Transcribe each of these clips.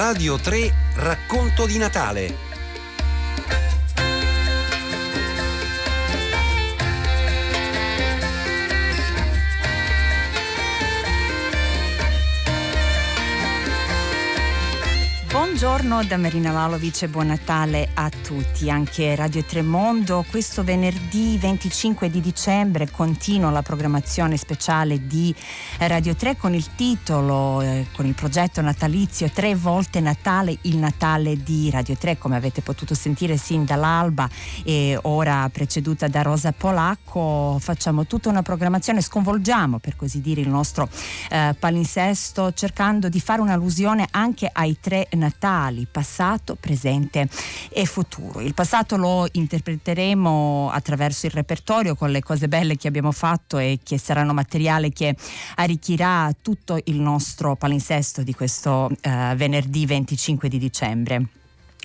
Radio 3 Racconto di Natale Buongiorno da Marina Valovic e buon Natale a tutti, anche Radio Tremondo. Questo venerdì 25 di dicembre continua la programmazione speciale di Radio 3 con il titolo, eh, con il progetto natalizio Tre volte Natale, il Natale di Radio 3, come avete potuto sentire sin dall'alba e ora preceduta da Rosa Polacco. Facciamo tutta una programmazione, sconvolgiamo per così dire il nostro eh, palinsesto cercando di fare un'allusione anche ai tre Natali natali, passato, presente e futuro. Il passato lo interpreteremo attraverso il repertorio con le cose belle che abbiamo fatto e che saranno materiale che arricchirà tutto il nostro palinsesto di questo eh, venerdì 25 di dicembre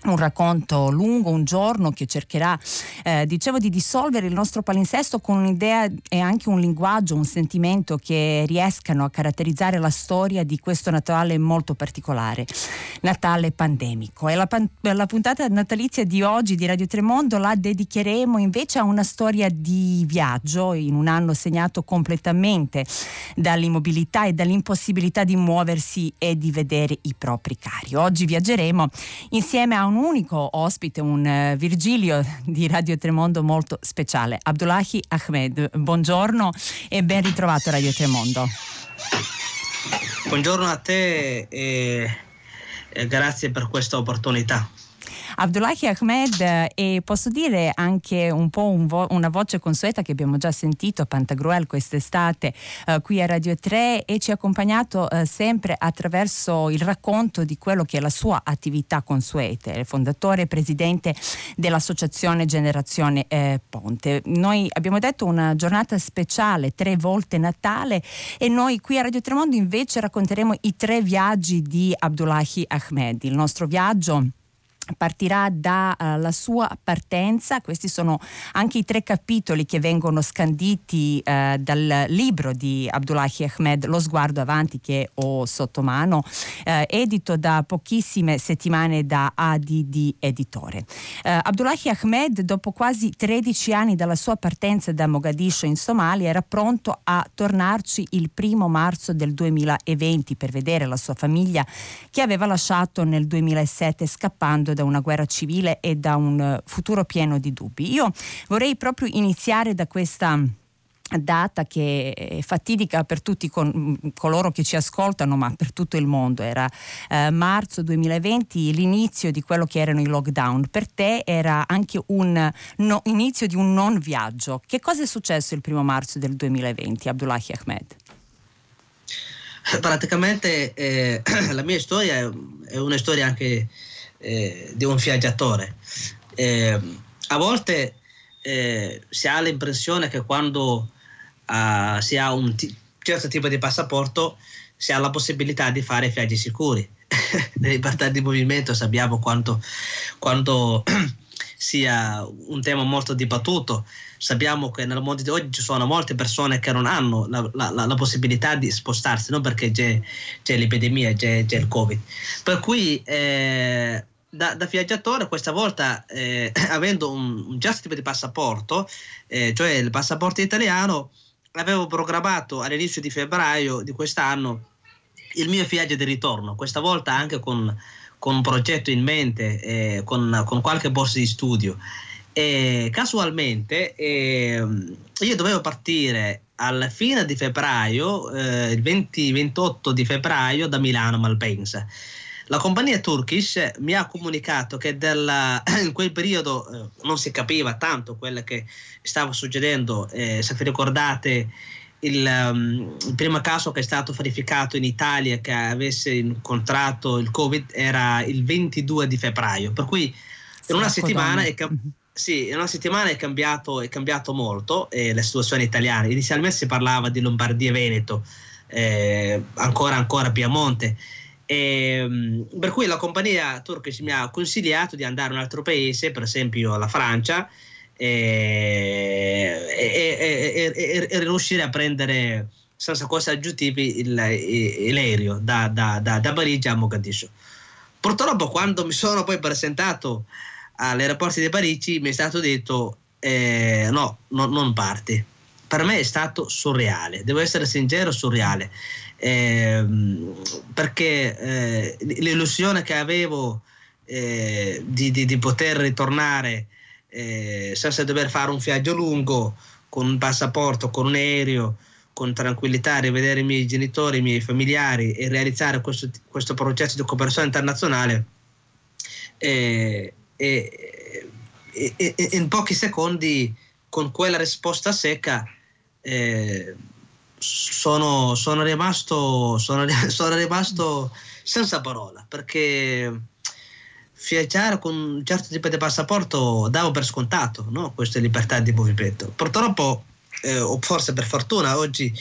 un racconto lungo, un giorno che cercherà, eh, dicevo, di dissolvere il nostro palinsesto con un'idea e anche un linguaggio, un sentimento che riescano a caratterizzare la storia di questo Natale molto particolare, Natale pandemico. E la, pan- la puntata natalizia di oggi di Radio Tremondo la dedicheremo invece a una storia di viaggio in un anno segnato completamente dall'immobilità e dall'impossibilità di muoversi e di vedere i propri cari. Oggi viaggeremo insieme a un un unico ospite, un uh, Virgilio di Radio Tremondo molto speciale, Abdullahi Ahmed. Buongiorno e ben ritrovato Radio Tremondo. Buongiorno a te e grazie per questa opportunità. Abdullahi Ahmed eh, e posso dire anche un po' un vo- una voce consueta che abbiamo già sentito a Pantagruel quest'estate eh, qui a Radio 3 e ci ha accompagnato eh, sempre attraverso il racconto di quello che è la sua attività consueta, è fondatore e presidente dell'associazione Generazione eh, Ponte. Noi abbiamo detto una giornata speciale, tre volte Natale e noi qui a Radio Tremondo invece racconteremo i tre viaggi di Abdullahi Ahmed. Il nostro viaggio partirà dalla uh, sua partenza, questi sono anche i tre capitoli che vengono scanditi uh, dal libro di Abdullahi Ahmed, Lo sguardo avanti che ho sotto mano, uh, edito da pochissime settimane da ADD Editore. Abdullahi Ahmed, dopo quasi 13 anni dalla sua partenza da Mogadiscio in Somalia, era pronto a tornarci il primo marzo del 2020 per vedere la sua famiglia che aveva lasciato nel 2007 scappando da una guerra civile e da un eh, futuro pieno di dubbi. Io vorrei proprio iniziare da questa data che è fatidica per tutti con, mm, coloro che ci ascoltano, ma per tutto il mondo. Era eh, marzo 2020, l'inizio di quello che erano i lockdown. Per te era anche un no, inizio di un non viaggio. Che cosa è successo il primo marzo del 2020, Abdullahi Ahmed? Praticamente eh, la mia storia è una storia anche eh, di un viaggiatore. Eh, a volte eh, si ha l'impressione che quando uh, si ha un t- certo tipo di passaporto si ha la possibilità di fare viaggi sicuri. Nella libertà di movimento sappiamo quanto, quanto sia un tema molto dibattuto. Sappiamo che nel mondo di oggi ci sono molte persone che non hanno la, la, la possibilità di spostarsi, non perché c'è, c'è l'epidemia, c'è, c'è, il Covid. Per cui eh, da, da, viaggiatore questa volta eh, avendo un, un certo tipo di passaporto, eh, cioè il passaporto italiano, avevo programmato all'inizio di febbraio di quest'anno il mio viaggio di ritorno, questa volta anche con, con un progetto in mente, eh, con, con, qualche borsa di studio. E casualmente ehm, io dovevo partire alla fine di febbraio, eh, il 20-28 di febbraio da Milano Malpensa. La compagnia Turkish mi ha comunicato che della, in quel periodo eh, non si capiva tanto quello che stava succedendo. Eh, se vi ricordate, il, um, il, primo caso che è stato verificato in Italia che avesse incontrato il Covid era il 22 di febbraio. Per cui in una settimana è, mhm. sì, in una settimana è cambiato, è cambiato molto eh, la situazione italiana. Inizialmente si parlava di Lombardia e Veneto, eh, ancora ancora Piemonte. E, ehm, per cui la compagnia Turkish mi ha consigliato di andare in un altro paese, per esempio la Francia, e, e, e, riuscire a prendere senza costi aggiuntivi l'aereo da, da, da, da Parigi a Mogadiscio. Purtroppo quando mi sono poi presentato all'aeroporto di Parigi mi è stato detto eh, no, no, non parti. Per me è stato surreale, devo essere sincero, surreale, eh, perché eh, l'illusione che avevo eh, di, di, di, poter ritornare eh, senza dover fare un viaggio lungo, con un passaporto, con un aereo, con tranquillità, rivedere i miei genitori, i miei familiari e realizzare questo, questo progetto di cooperazione internazionale. Eh, in pochi secondi con quella risposta secca eh, sono, sono, rimasto, sono, sono, rimasto senza parola perché viaggiare con un certo tipo di passaporto davo per scontato no? questa libertà di movimento purtroppo eh, o forse per fortuna oggi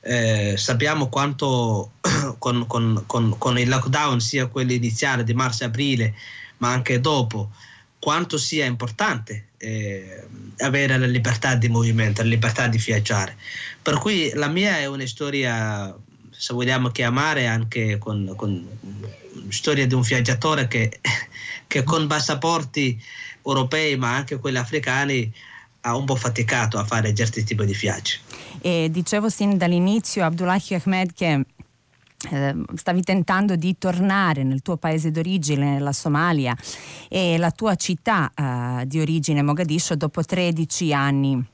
eh, sappiamo quanto con, con, con, con il lockdown sia quello iniziale di marzo-aprile ma anche dopo, quanto sia importante eh, avere la libertà di movimento, la libertà di viaggiare. Per cui la mia è una storia, se vogliamo chiamare, anche con, con storia di un viaggiatore che, che con passaporti europei ma anche quelli africani ha un po' faticato a fare certi tipi di viaggi. E dicevo sin dall'inizio, Abdullahi Ahmed, che eh, stavi tentando di tornare nel tuo paese d'origine, nella Somalia, e la tua città eh, di origine, Mogadiscio, dopo 13 anni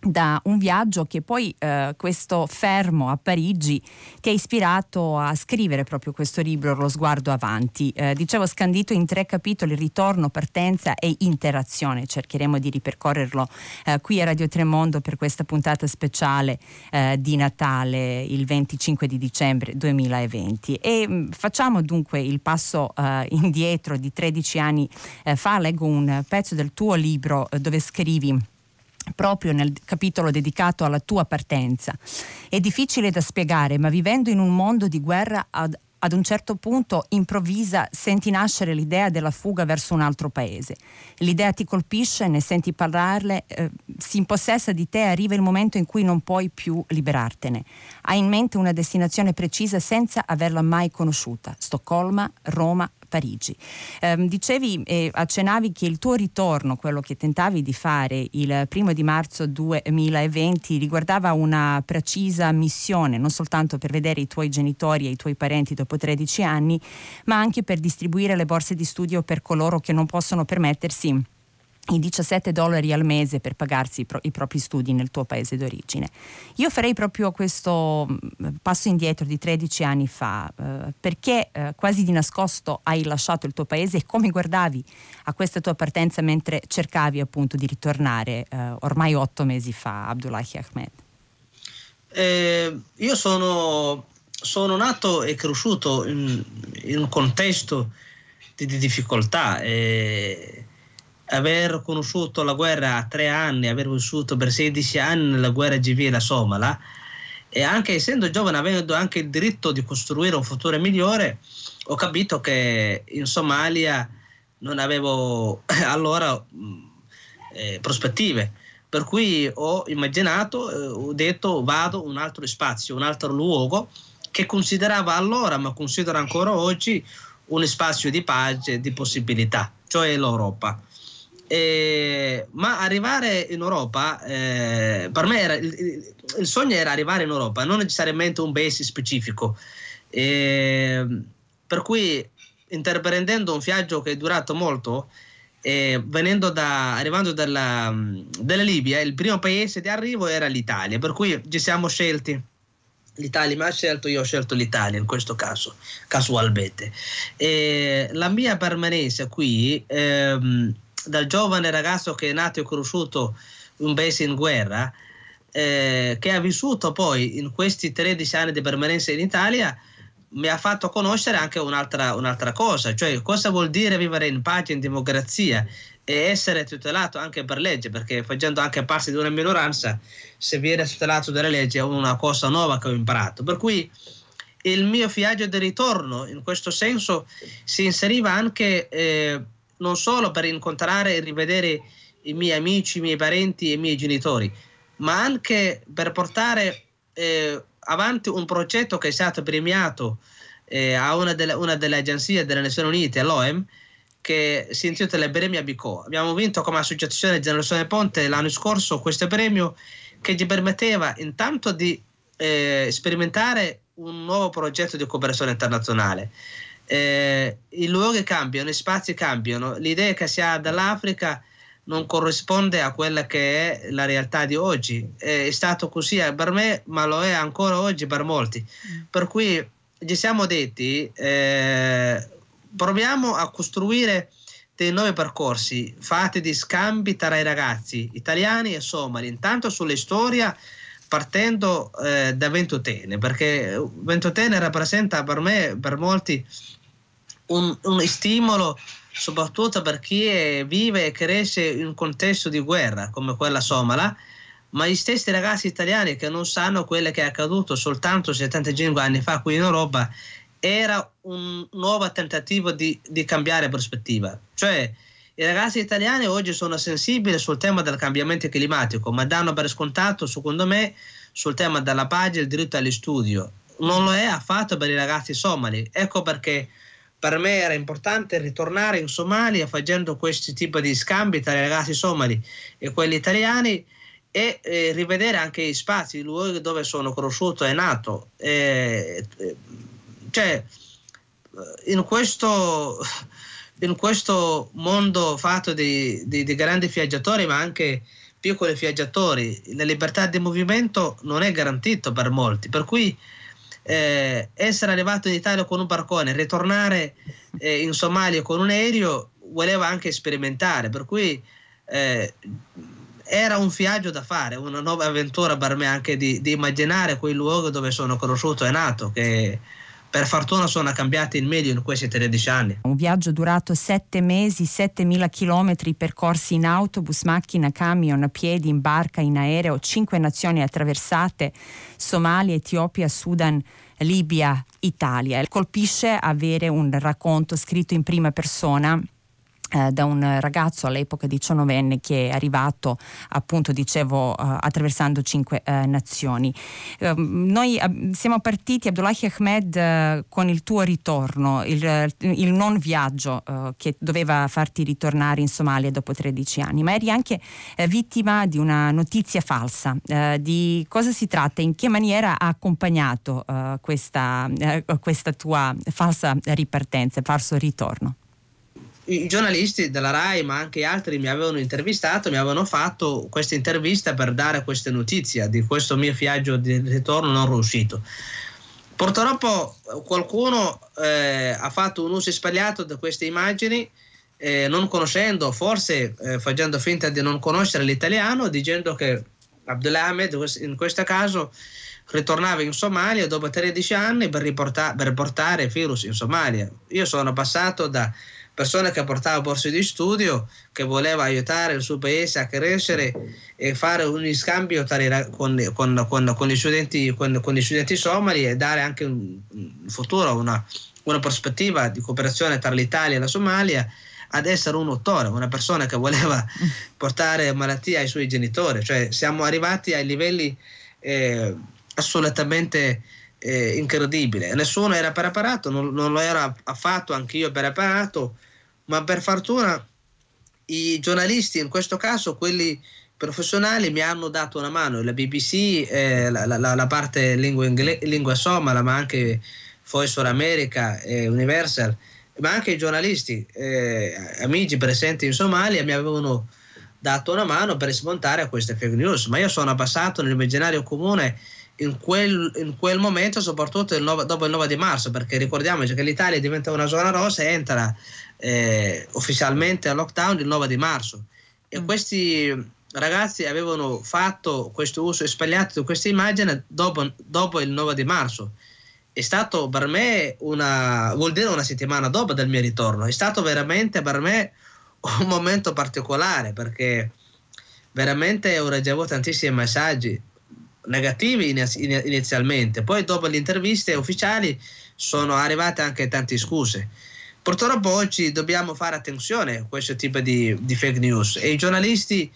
da un viaggio che poi eh, questo fermo a Parigi ti ha ispirato a scrivere proprio questo libro Lo sguardo avanti. Eh, dicevo scandito in tre capitoli ritorno, partenza e interazione. Cercheremo di ripercorrerlo eh, qui a Radio Tremondo per questa puntata speciale eh, di Natale il 25 di dicembre 2020 e mh, mm, facciamo dunque il passo eh, indietro di 13 anni eh, fa. Leggo un pezzo del tuo libro dove scrivi proprio nel capitolo dedicato alla tua partenza. È difficile da spiegare, ma vivendo in un mondo di guerra ad, ad un certo punto improvvisa senti nascere l'idea della fuga verso un altro paese. L'idea ti colpisce, ne senti parlarle, eh, si impossessa di te, arriva il momento in cui non puoi più liberartene. Hai in mente una destinazione precisa senza averla mai conosciuta. Stoccolma, Roma, Parigi. Eh, dicevi e accennavi che il tuo ritorno, quello che tentavi di fare il primo di marzo 2020, riguardava una precisa missione, non soltanto per vedere i tuoi genitori e i tuoi parenti dopo 13 anni, ma anche per distribuire le borse di studio per coloro che non possono permettersi i 17 dollari al mese per pagarsi i, pro- i, propri studi nel tuo paese d'origine. Io farei proprio questo mm, passo indietro di 13 anni fa, eh, perché eh, quasi di nascosto hai lasciato il tuo paese e come guardavi a questa tua partenza mentre cercavi appunto di ritornare eh, ormai otto mesi fa, Abdullahi Ahmed? Eh, io sono, sono, nato e cresciuto in, in un contesto di, di difficoltà. E aver conosciuto la guerra a tre anni, aver vissuto per 16 anni nella guerra civile somala e anche essendo giovane, avendo anche il diritto di costruire un futuro migliore, ho capito che in Somalia non avevo allora eh, prospettive. Per cui ho immaginato, eh, ho detto vado in un altro spazio, un altro luogo che considerava allora, ma considero ancora oggi, un spazio di pace, di possibilità, cioè l'Europa. Eh, ma arrivare in Europa, eh, per me era, il, il, sogno era arrivare in Europa, non necessariamente un paese specifico. Eh, per cui, interprendendo un viaggio che è durato molto, da, arrivando dalla, dalla, Libia, il primo paese di arrivo era l'Italia, per cui ci siamo scelti. L'Italia mi ha scelto, io ho scelto l'Italia in questo caso, casualmente. la mia permanenza qui ehm, dal giovane ragazzo che è nato e cresciuto un paese in guerra, eh, che ha vissuto poi in questi 13 anni di permanenza in Italia, mi ha fatto conoscere anche un'altra, un'altra cosa, cioè cosa vuol dire vivere in pace, in democrazia e essere tutelato anche per legge, perché facendo anche parte di una minoranza, se viene tutelato dalle leggi è una cosa nuova che ho imparato. Per cui il mio viaggio di ritorno in questo senso si inseriva anche eh, non solo per incontrare e rivedere i miei amici, i miei parenti e i miei genitori, ma anche per portare eh, avanti un progetto che è stato premiato eh, a una delle, una delle, agenzie delle Nazioni Unite, l'OEM, che si intitola Premio Bicò. Abbiamo vinto come associazione Generazione Ponte l'anno scorso questo premio che ci permetteva intanto di eh, sperimentare un nuovo progetto di cooperazione internazionale. Eh, I luoghi cambiano, gli spazi cambiano, l'idea che si ha dall'Africa non corrisponde a quella che è la realtà di oggi. È stato così per me, ma lo è ancora oggi per molti. Mm. Per cui ci siamo detti, eh, proviamo a costruire dei nuovi percorsi fatti di scambi tra i ragazzi italiani e somali, intanto sulla storia partendo eh, da Ventotene, perché Ventotene rappresenta per me, per molti, un, un stimolo soprattutto per chi vive e cresce in un contesto di guerra come quella somala, ma gli stessi ragazzi italiani che non sanno quello che è accaduto soltanto 75 anni fa qui in Europa era un nuovo tentativo di, di cambiare prospettiva. Cioè, i ragazzi italiani oggi sono sensibili sul tema del cambiamento climatico, ma danno per scontato, secondo me, sul tema della pace il diritto allo studio. Non lo è affatto per i ragazzi somali. Ecco perché per me era importante ritornare in Somalia facendo questi tipi di scambi tra i ragazzi somali e quelli italiani e eh, rivedere anche gli spazi, i luoghi dove sono cresciuto e nato. Eh, cioè, in questo, in questo mondo fatto di, di, di grandi viaggiatori, ma anche piccoli viaggiatori, la libertà di movimento non è garantita per molti, per cui eh, essere arrivato in Italia con un barcone, ritornare eh, in Somalia con un aereo, voleva anche sperimentare, per cui eh, era un viaggio da fare, una nuova avventura per me anche di, di immaginare quei luoghi dove sono conosciuto e nato, che per fortuna sono cambiati in meglio in questi 13 anni. Un viaggio durato 7 mesi, 7000 chilometri percorsi in autobus, macchina, camion, a piedi, in barca, in aereo, 5 nazioni attraversate, Somalia, Etiopia, Sudan, Libia, Italia. Colpisce avere un racconto scritto in prima persona da un ragazzo all'epoca diciannovenne che è arrivato appunto dicevo uh, attraversando cinque uh, nazioni. Uh, noi siamo partiti Abdullahi Ahmed con il tuo ritorno il, il non viaggio che doveva farti ritornare in Somalia dopo 13 anni ma eri anche vittima di una notizia falsa. Di cosa si tratta? In che maniera ha accompagnato questa, questa tua falsa ripartenza falso ritorno i giornalisti della RAI, ma anche altri, mi avevano intervistato, mi avevano fatto questa intervista per dare questa notizia di questo mio viaggio di ritorno non riuscito. Purtroppo qualcuno eh, ha fatto un uso sbagliato di queste immagini, eh, non conoscendo, forse eh, facendo finta di non conoscere l'italiano, dicendo che Abdullah Ahmed in questo caso ritornava in Somalia dopo 13 anni per, riporta- per portare virus in Somalia. Io sono passato da persona che portava borse di studio, che voleva aiutare il suo paese a crescere e fare un scambio con, con, con, con gli, studenti, gli, studenti, somali e dare anche un, un futuro, una, una prospettiva di cooperazione tra l'Italia e la Somalia ad essere un autore, una persona che voleva portare malattia ai suoi genitori, cioè siamo arrivati ai livelli eh, assolutamente eh, incredibili. Nessuno era preparato, non, non lo era affatto, anch'io preparato ma per fortuna i giornalisti, in questo caso quelli professionali, mi hanno dato una mano, la BBC, eh, la, la, la, parte lingua, ingle- lingua somala, ma anche Voice for America, eh, Universal, ma anche i giornalisti, eh, amici presenti in Somalia, mi avevano dato una mano per smontare queste fake news, ma io sono passato nell'immaginario comune in quel, in quel momento, soprattutto il 9, dopo il 9 di marzo, perché ricordiamoci che l'Italia diventa una zona rossa e entra eh, ufficialmente al lockdown il 9 di marzo. E mm. questi ragazzi avevano fatto questo uso sbagliato di questa immagine dopo, dopo, il 9 di marzo. È stato per me una, vuol dire una settimana dopo del mio ritorno, è stato veramente per me un momento particolare perché veramente ho ricevuto tantissimi messaggi negativi inizialmente, poi dopo le interviste ufficiali sono arrivate anche tante scuse. Purtroppo oggi dobbiamo fare attenzione a questo tipo di, di fake news e i giornalisti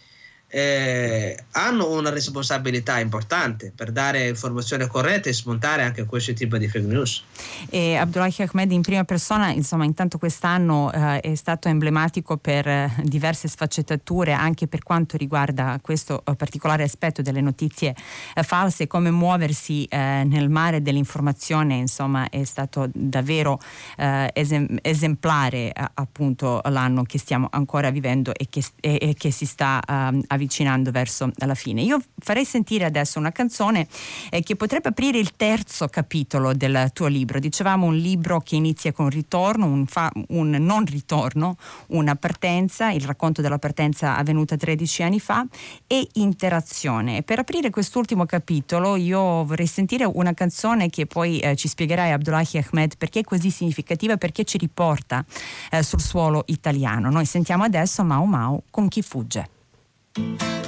eh, hanno una responsabilità importante per dare informazioni corrette e smontare anche questo tipo di fake news. E Abdullahi Ahmed in prima persona, insomma, intanto quest'anno eh, è stato emblematico per eh, diverse sfaccettature anche per quanto riguarda questo eh, particolare aspetto delle notizie eh, false, come muoversi nel mare dell'informazione, insomma, è stato davvero esem- esemplare appunto l'anno che stiamo ancora vivendo e che, e, e che si sta avvicinando avvicinando verso la fine. Io farei sentire adesso una canzone eh, che potrebbe aprire il terzo capitolo del tuo libro. Dicevamo un libro che inizia con ritorno, un, fa, un non ritorno, una partenza, il racconto della partenza avvenuta 13 anni fa e interazione. Per aprire quest'ultimo capitolo io vorrei sentire una canzone che poi eh, ci spiegherai Abdullahi Ahmed perché è così significativa, perché ci riporta eh, sul suolo italiano. Noi sentiamo adesso Mau Mau con chi fugge. Thank you.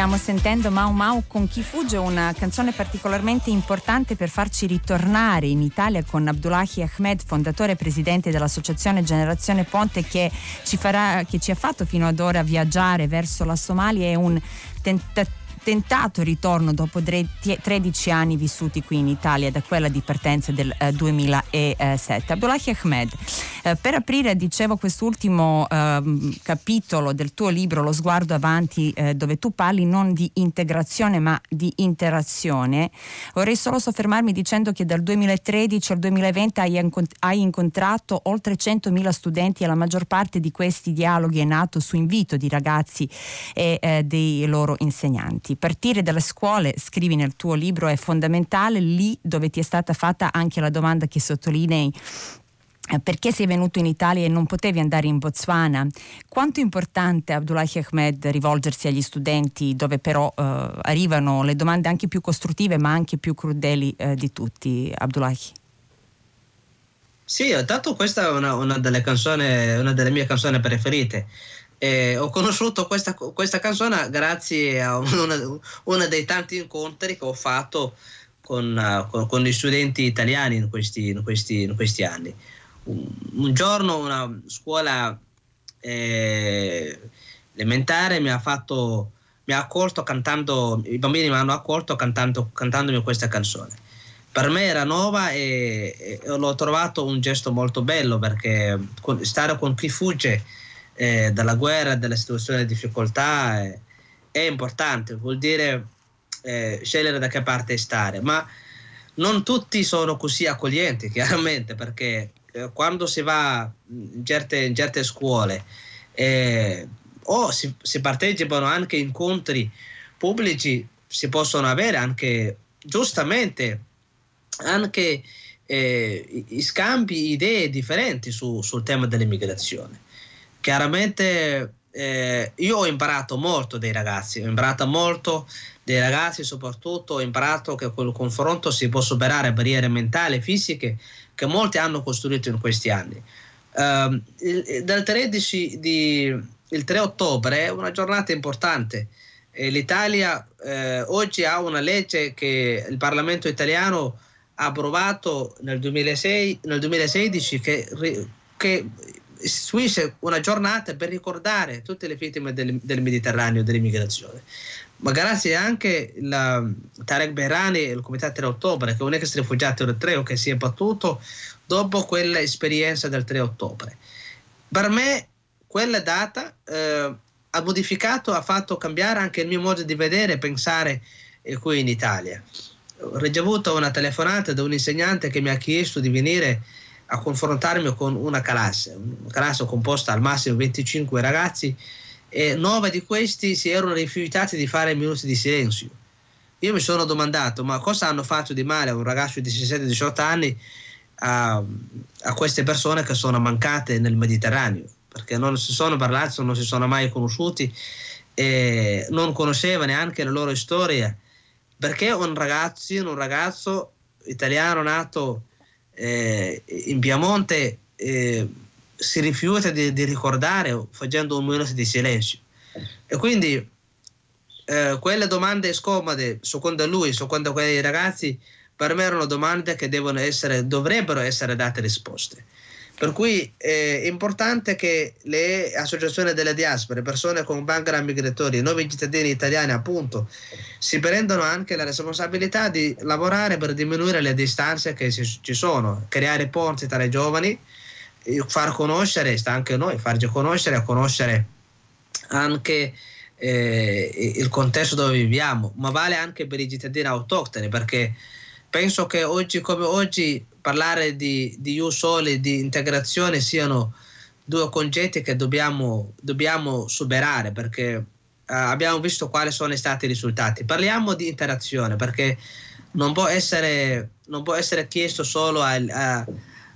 Stiamo sentendo Mau Mau con chi fugge, una canzone particolarmente importante per farci ritornare in Italia con Abdullahi Ahmed, fondatore e presidente dell'associazione Generazione Ponte che ci, farà, che ci ha fatto fino ad ora viaggiare verso la Somalia. È un tentativo tentato ritorno dopo 13 anni vissuti qui in Italia da quella di partenza del eh, 2007. Abdullahi Ahmed, eh, per aprire, dicevo, quest'ultimo eh, capitolo del tuo libro, Lo sguardo avanti, eh, dove tu parli non di integrazione ma di interazione, vorrei solo soffermarmi dicendo che dal 2013 al 2020 hai, incontrato oltre 100.000 studenti e la maggior parte di questi dialoghi è nato su invito di ragazzi e eh, dei loro insegnanti avanti. Partire dalle scuole, scrivi nel tuo libro, è fondamentale lì dove ti è stata fatta anche la domanda che sottolinei eh, perché sei venuto in Italia e non potevi andare in Botswana? Quanto è importante Abdullahi Ahmed rivolgersi agli studenti dove però eh, arrivano le domande anche più costruttive ma anche più crudeli eh, di tutti, Abdullahi? Sì, tanto questa è una, una, delle canzoni, una delle mie canzoni preferite. Eh, ho conosciuto questa, questa, canzone grazie a uno dei tanti incontri che ho fatto con, uh, con, con gli studenti italiani in questi, in questi, in questi anni. Un, un, giorno una scuola eh, elementare mi ha fatto mi ha accolto cantando i bambini mi hanno accolto cantando, cantandomi questa canzone per me era nuova e, e l'ho trovato un gesto molto bello perché stare con chi fugge eh, dalla guerra, dalla situazione di difficoltà eh, è importante, vuol dire eh, scegliere da che parte stare, ma non tutti sono così accoglienti, chiaramente, perché eh, quando si va in certe, in certe scuole eh, o si, si partecipano anche incontri pubblici, si possono avere anche giustamente anche eh, scambi, idee differenti su, sul tema dell'immigrazione chiaramente eh, io ho imparato molto dai ragazzi, ho imparato molto dei ragazzi, soprattutto ho imparato che col confronto si può superare barriere mentali e fisiche che molti hanno costruito in questi anni. Uh, il, dal 13 di, il 3 ottobre è una giornata importante. L'Italia eh, oggi ha una legge che il Parlamento italiano ha approvato nel, 2006, nel 2016 che, che istituisce una giornata per ricordare tutte le vittime del, del Mediterraneo dell'immigrazione. Ma grazie anche a Tarek Behrani e il Comitato 3 ottobre, che è un ex rifugiato eritreo che si è battuto dopo quell'esperienza del 3 ottobre. per me quella data eh, ha modificato, ha fatto cambiare anche il mio modo di vedere e pensare eh, qui in Italia. Ho ricevuto una telefonata da un insegnante che mi ha chiesto di venire a confrontarmi con una classe, una classe composta al massimo 25 ragazzi e nove di questi si erano rifiutati di fare minuti di silenzio. Io mi sono domandato, ma cosa hanno fatto di male a un ragazzo di 17-18 anni a, a, queste persone che sono mancate nel Mediterraneo? Perché non si sono parlati, non si sono mai conosciuti, e non conosceva neanche la loro storia. Perché un ragazzo, un ragazzo italiano nato eh, in Piemonte eh, si rifiuta di, di, ricordare facendo un minuto di silenzio. E quindi eh, quelle domande scomode, secondo lui, secondo quei ragazzi, per me erano domande che essere, dovrebbero essere date risposte. Per cui è importante che le associazioni delle diaspore, persone con background migratori, nuovi cittadini italiani, appunto, si prendano anche la responsabilità di lavorare per diminuire le distanze che ci sono, creare ponti tra i giovani, far conoscere, sta anche noi, farci conoscere, conoscere anche eh, il contesto dove viviamo, ma vale anche per i cittadini autoctoni, perché penso che oggi come oggi parlare di, di io soli, di integrazione siano due concetti che dobbiamo, dobbiamo superare perché uh, abbiamo visto quali sono stati i risultati. Parliamo di interazione perché non può essere, non può essere chiesto solo al, a,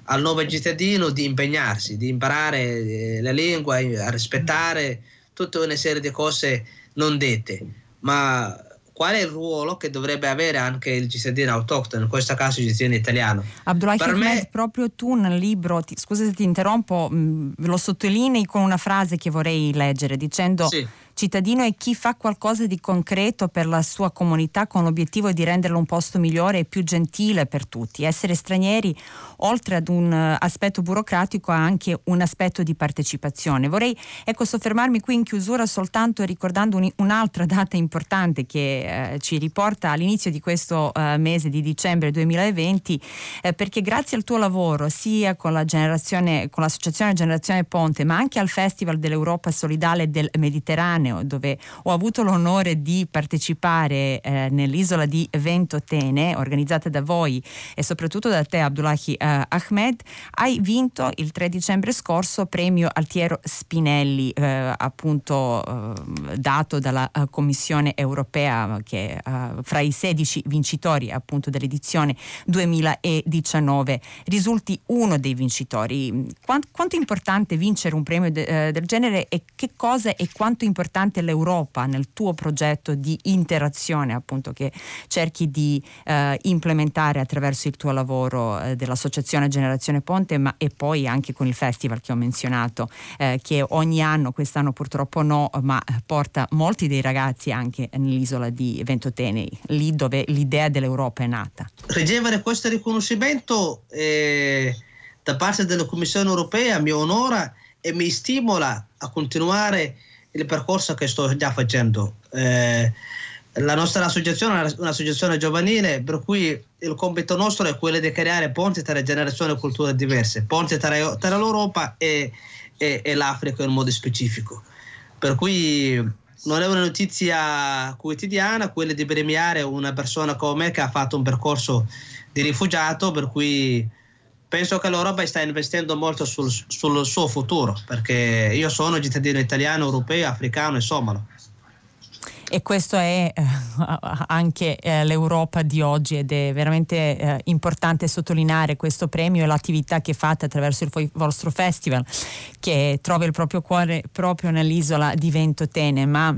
al nuovo cittadino di impegnarsi, di imparare eh, la lingua, a rispettare tutta una serie di cose non dette, ma qual è il ruolo che dovrebbe avere anche il cittadino autoctono, in questo caso il cittadino italiano. Abdullah per me... proprio tu nel libro, ti, scusa se ti interrompo, mh, lo sottolinei con una frase che vorrei leggere dicendo... Sì Cittadino è chi fa qualcosa di concreto per la sua comunità con l'obiettivo di renderlo un posto migliore e più gentile per tutti. Essere stranieri, oltre ad un eh, aspetto burocratico, ha anche un aspetto di partecipazione. Vorrei ecco, soffermarmi qui in chiusura soltanto ricordando un, un'altra data importante che eh, ci riporta all'inizio di questo eh, mese di dicembre 2020, eh, perché grazie al tuo lavoro, sia con, la con l'associazione Generazione Ponte, ma anche al Festival dell'Europa Solidale del Mediterraneo, Mediterraneo, dove ho avuto l'onore di partecipare eh, nell'isola di Ventotene, organizzata da voi e soprattutto da te Abdullahi eh, Ahmed, hai vinto il 3 dicembre scorso premio Altiero Spinelli, eh, appunto eh, dato dalla eh, Commissione europea che eh, fra i 16 vincitori appunto dell'edizione 2019 risulti uno dei vincitori. Quanto, quanto è importante vincere un premio de, del genere e che cosa è quanto importante importante l'Europa nel tuo progetto di interazione appunto che cerchi di eh, implementare attraverso il tuo lavoro eh, dell'Associazione Generazione Ponte ma e poi anche con il festival che ho menzionato eh, che ogni anno, quest'anno purtroppo no, ma porta molti dei ragazzi anche nell'isola di Ventotene, lì dove l'idea dell'Europa è nata. Ricevere questo riconoscimento eh, da parte della Commissione europea mi onora e mi stimola a continuare il percorso che sto già facendo. Eh, la nostra associazione è un'associazione giovanile per cui il compito nostro è quello di creare ponti tra generazioni e culture diverse, ponti tra, tra l'Europa e, e, e, l'Africa in modo specifico. Per cui non è una notizia quotidiana quella di premiare una persona come me che ha fatto un percorso di rifugiato, per cui penso che l'Europa sta investendo molto sul, sul suo futuro, perché io sono cittadino italiano, europeo, africano e somalo e questo è eh, anche eh, l'Europa di oggi ed è veramente eh, importante sottolineare questo premio e l'attività che fate attraverso il vostro festival che trova il proprio cuore proprio nell'isola di Ventotene ma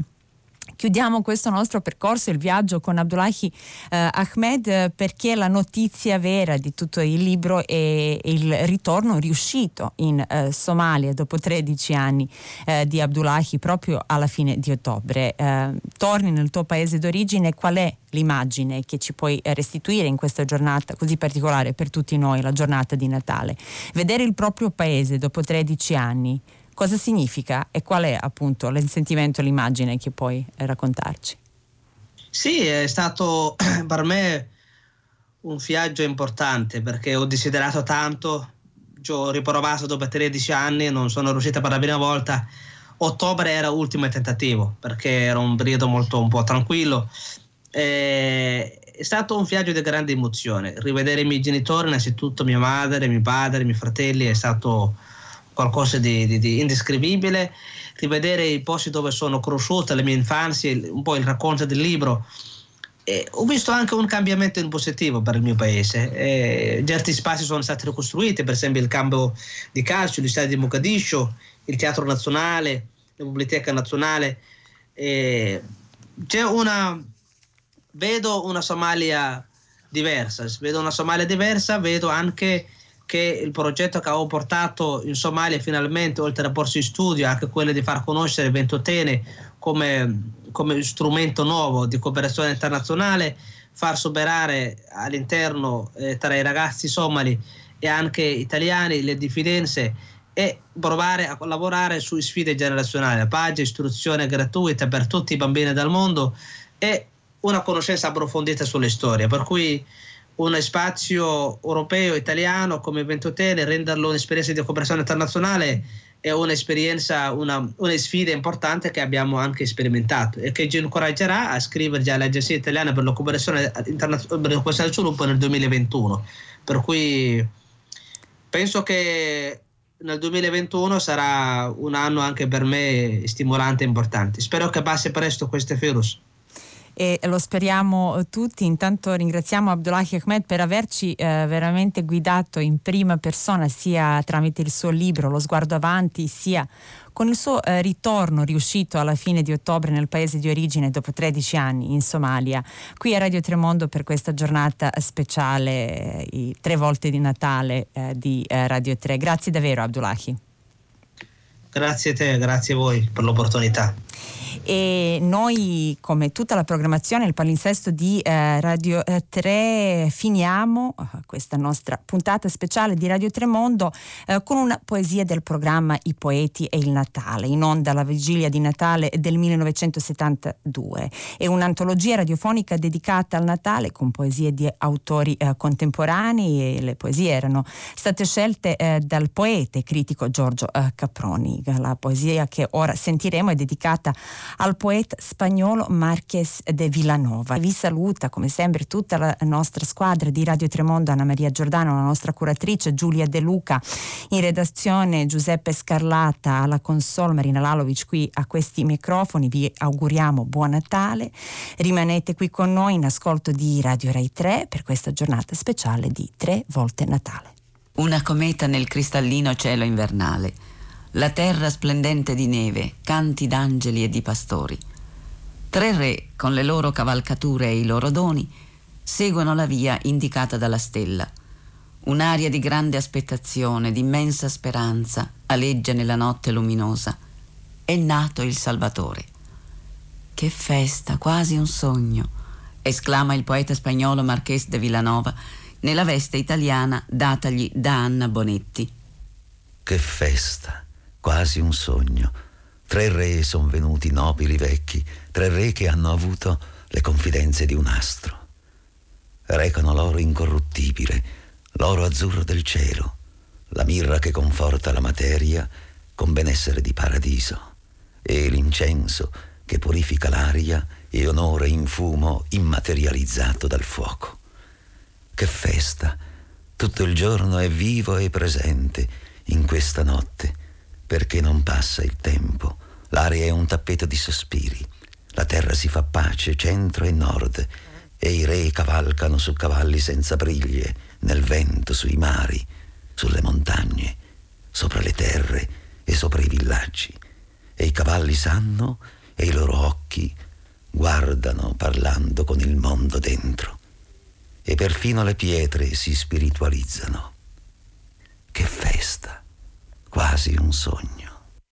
Chiudiamo questo nostro percorso, il viaggio con Abdullahi eh, Ahmed, perché la notizia vera di tutto il libro è il ritorno riuscito in eh, Somalia dopo 13 anni eh, di Abdullahi proprio alla fine di ottobre. Eh, torni nel tuo paese d'origine, qual è l'immagine che ci puoi restituire in questa giornata così particolare per tutti noi, la giornata di Natale? Vedere il proprio paese dopo 13 anni cosa significa e qual è appunto il sentimento l'immagine che puoi raccontarci? Sì, è stato per me un viaggio importante perché ho desiderato tanto ci ho riprovato dopo 13 anni, non sono riuscita per la prima volta. Ottobre era l'ultimo tentativo perché era un periodo molto un po' tranquillo. E è stato un viaggio di grande emozione. Rivedere i miei genitori, innanzitutto mia madre, mio padre, i miei fratelli, è stato qualcosa di, di, di indescrivibile. Rivedere i posti dove sono cresciuto, le mie infanzie, un po' il racconto del libro. E ho visto anche un cambiamento in positivo per il mio paese. E certi spazi sono stati ricostruiti, per esempio il campo di calcio, gli stadi di Mogadiscio, il Teatro Nazionale, la Biblioteca Nazionale. E c'è una vedo una Somalia diversa, vedo una Somalia diversa, vedo anche che il progetto che avevo portato in Somalia finalmente, oltre a porsi in studio, anche quello di far conoscere Ventotene come, come strumento nuovo di cooperazione internazionale, far superare all'interno eh, tra i ragazzi somali e anche italiani le diffidenze e provare a lavorare su sfide generazionali, la pace, istruzione gratuita per tutti i bambini del mondo e una conoscenza approfondita sulle storie, per cui uno spazio europeo, italiano come Ventotene, renderlo un'esperienza di cooperazione internazionale è un'esperienza, una, una, sfida importante che abbiamo anche sperimentato e che ci incoraggerà a scriverci all'Agenzia Italiana per la cooperazione internazionale del sviluppo nel 2021. Per cui penso che nel 2021 sarà un anno anche per me stimolante e importante. Spero che passi presto questo virus e lo speriamo tutti. Intanto ringraziamo Abdullahi Ahmed per averci eh, veramente guidato in prima persona sia tramite il suo libro Lo sguardo avanti sia con il suo eh, ritorno riuscito alla fine di ottobre nel paese di origine dopo 13 anni in Somalia, qui a Radio Tremondo per questa giornata speciale, eh, i tre volte di Natale eh, di eh, Radio 3. Grazie davvero Abdullahi. Grazie a te, grazie a voi per l'opportunità e noi come tutta la programmazione il palinsesto di eh, Radio 3 eh, finiamo eh, questa nostra puntata speciale di Radio Tremondo eh, con una poesia del programma I poeti e il Natale in onda alla vigilia di Natale del 1972 è un'antologia radiofonica dedicata al Natale con poesie di autori eh, contemporanei e le poesie erano state scelte eh, dal poeta e critico Giorgio Caproni. La poesia che ora sentiremo è dedicata al poeta spagnolo Marques de Villanova. Vi saluta come sempre tutta la nostra squadra di Radio Tremondo, Anna Maria Giordano, la nostra curatrice Giulia De Luca, in redazione Giuseppe Scarlata, alla console Marina Lalovic qui a questi microfoni. Vi auguriamo buon Natale. Rimanete qui con noi in ascolto di Radio Rai 3 per questa giornata speciale di Tre volte Natale. Una cometa nel cristallino cielo invernale la terra splendente di neve, canti d'angeli e di pastori. Tre re, con le loro cavalcature e i loro doni, seguono la via indicata dalla stella. Un'aria di grande aspettazione, di immensa speranza aleggia nella notte luminosa. È nato il Salvatore. Che festa, quasi un sogno, esclama il poeta spagnolo Marqués de Villanova nella veste italiana datagli da Anna Bonetti. Che festa! Quasi un sogno. Tre re sono venuti nobili vecchi, tre re che hanno avuto le confidenze di un astro. Recano l'oro incorruttibile, l'oro azzurro del cielo, la mirra che conforta la materia con benessere di paradiso, e l'incenso che purifica l'aria e onore in fumo immaterializzato dal fuoco. Che festa! Tutto il giorno è vivo e presente in questa notte perché non passa il tempo. L'aria è un tappeto di sospiri. La terra si fa pace, centro e nord, e i re cavalcano su cavalli senza briglie, nel vento, sui mari, sulle montagne, sopra le terre e sopra i villaggi. E i cavalli sanno e i loro occhi guardano parlando con il mondo dentro. E perfino le pietre si spiritualizzano. Che festa! Quasi un sogno.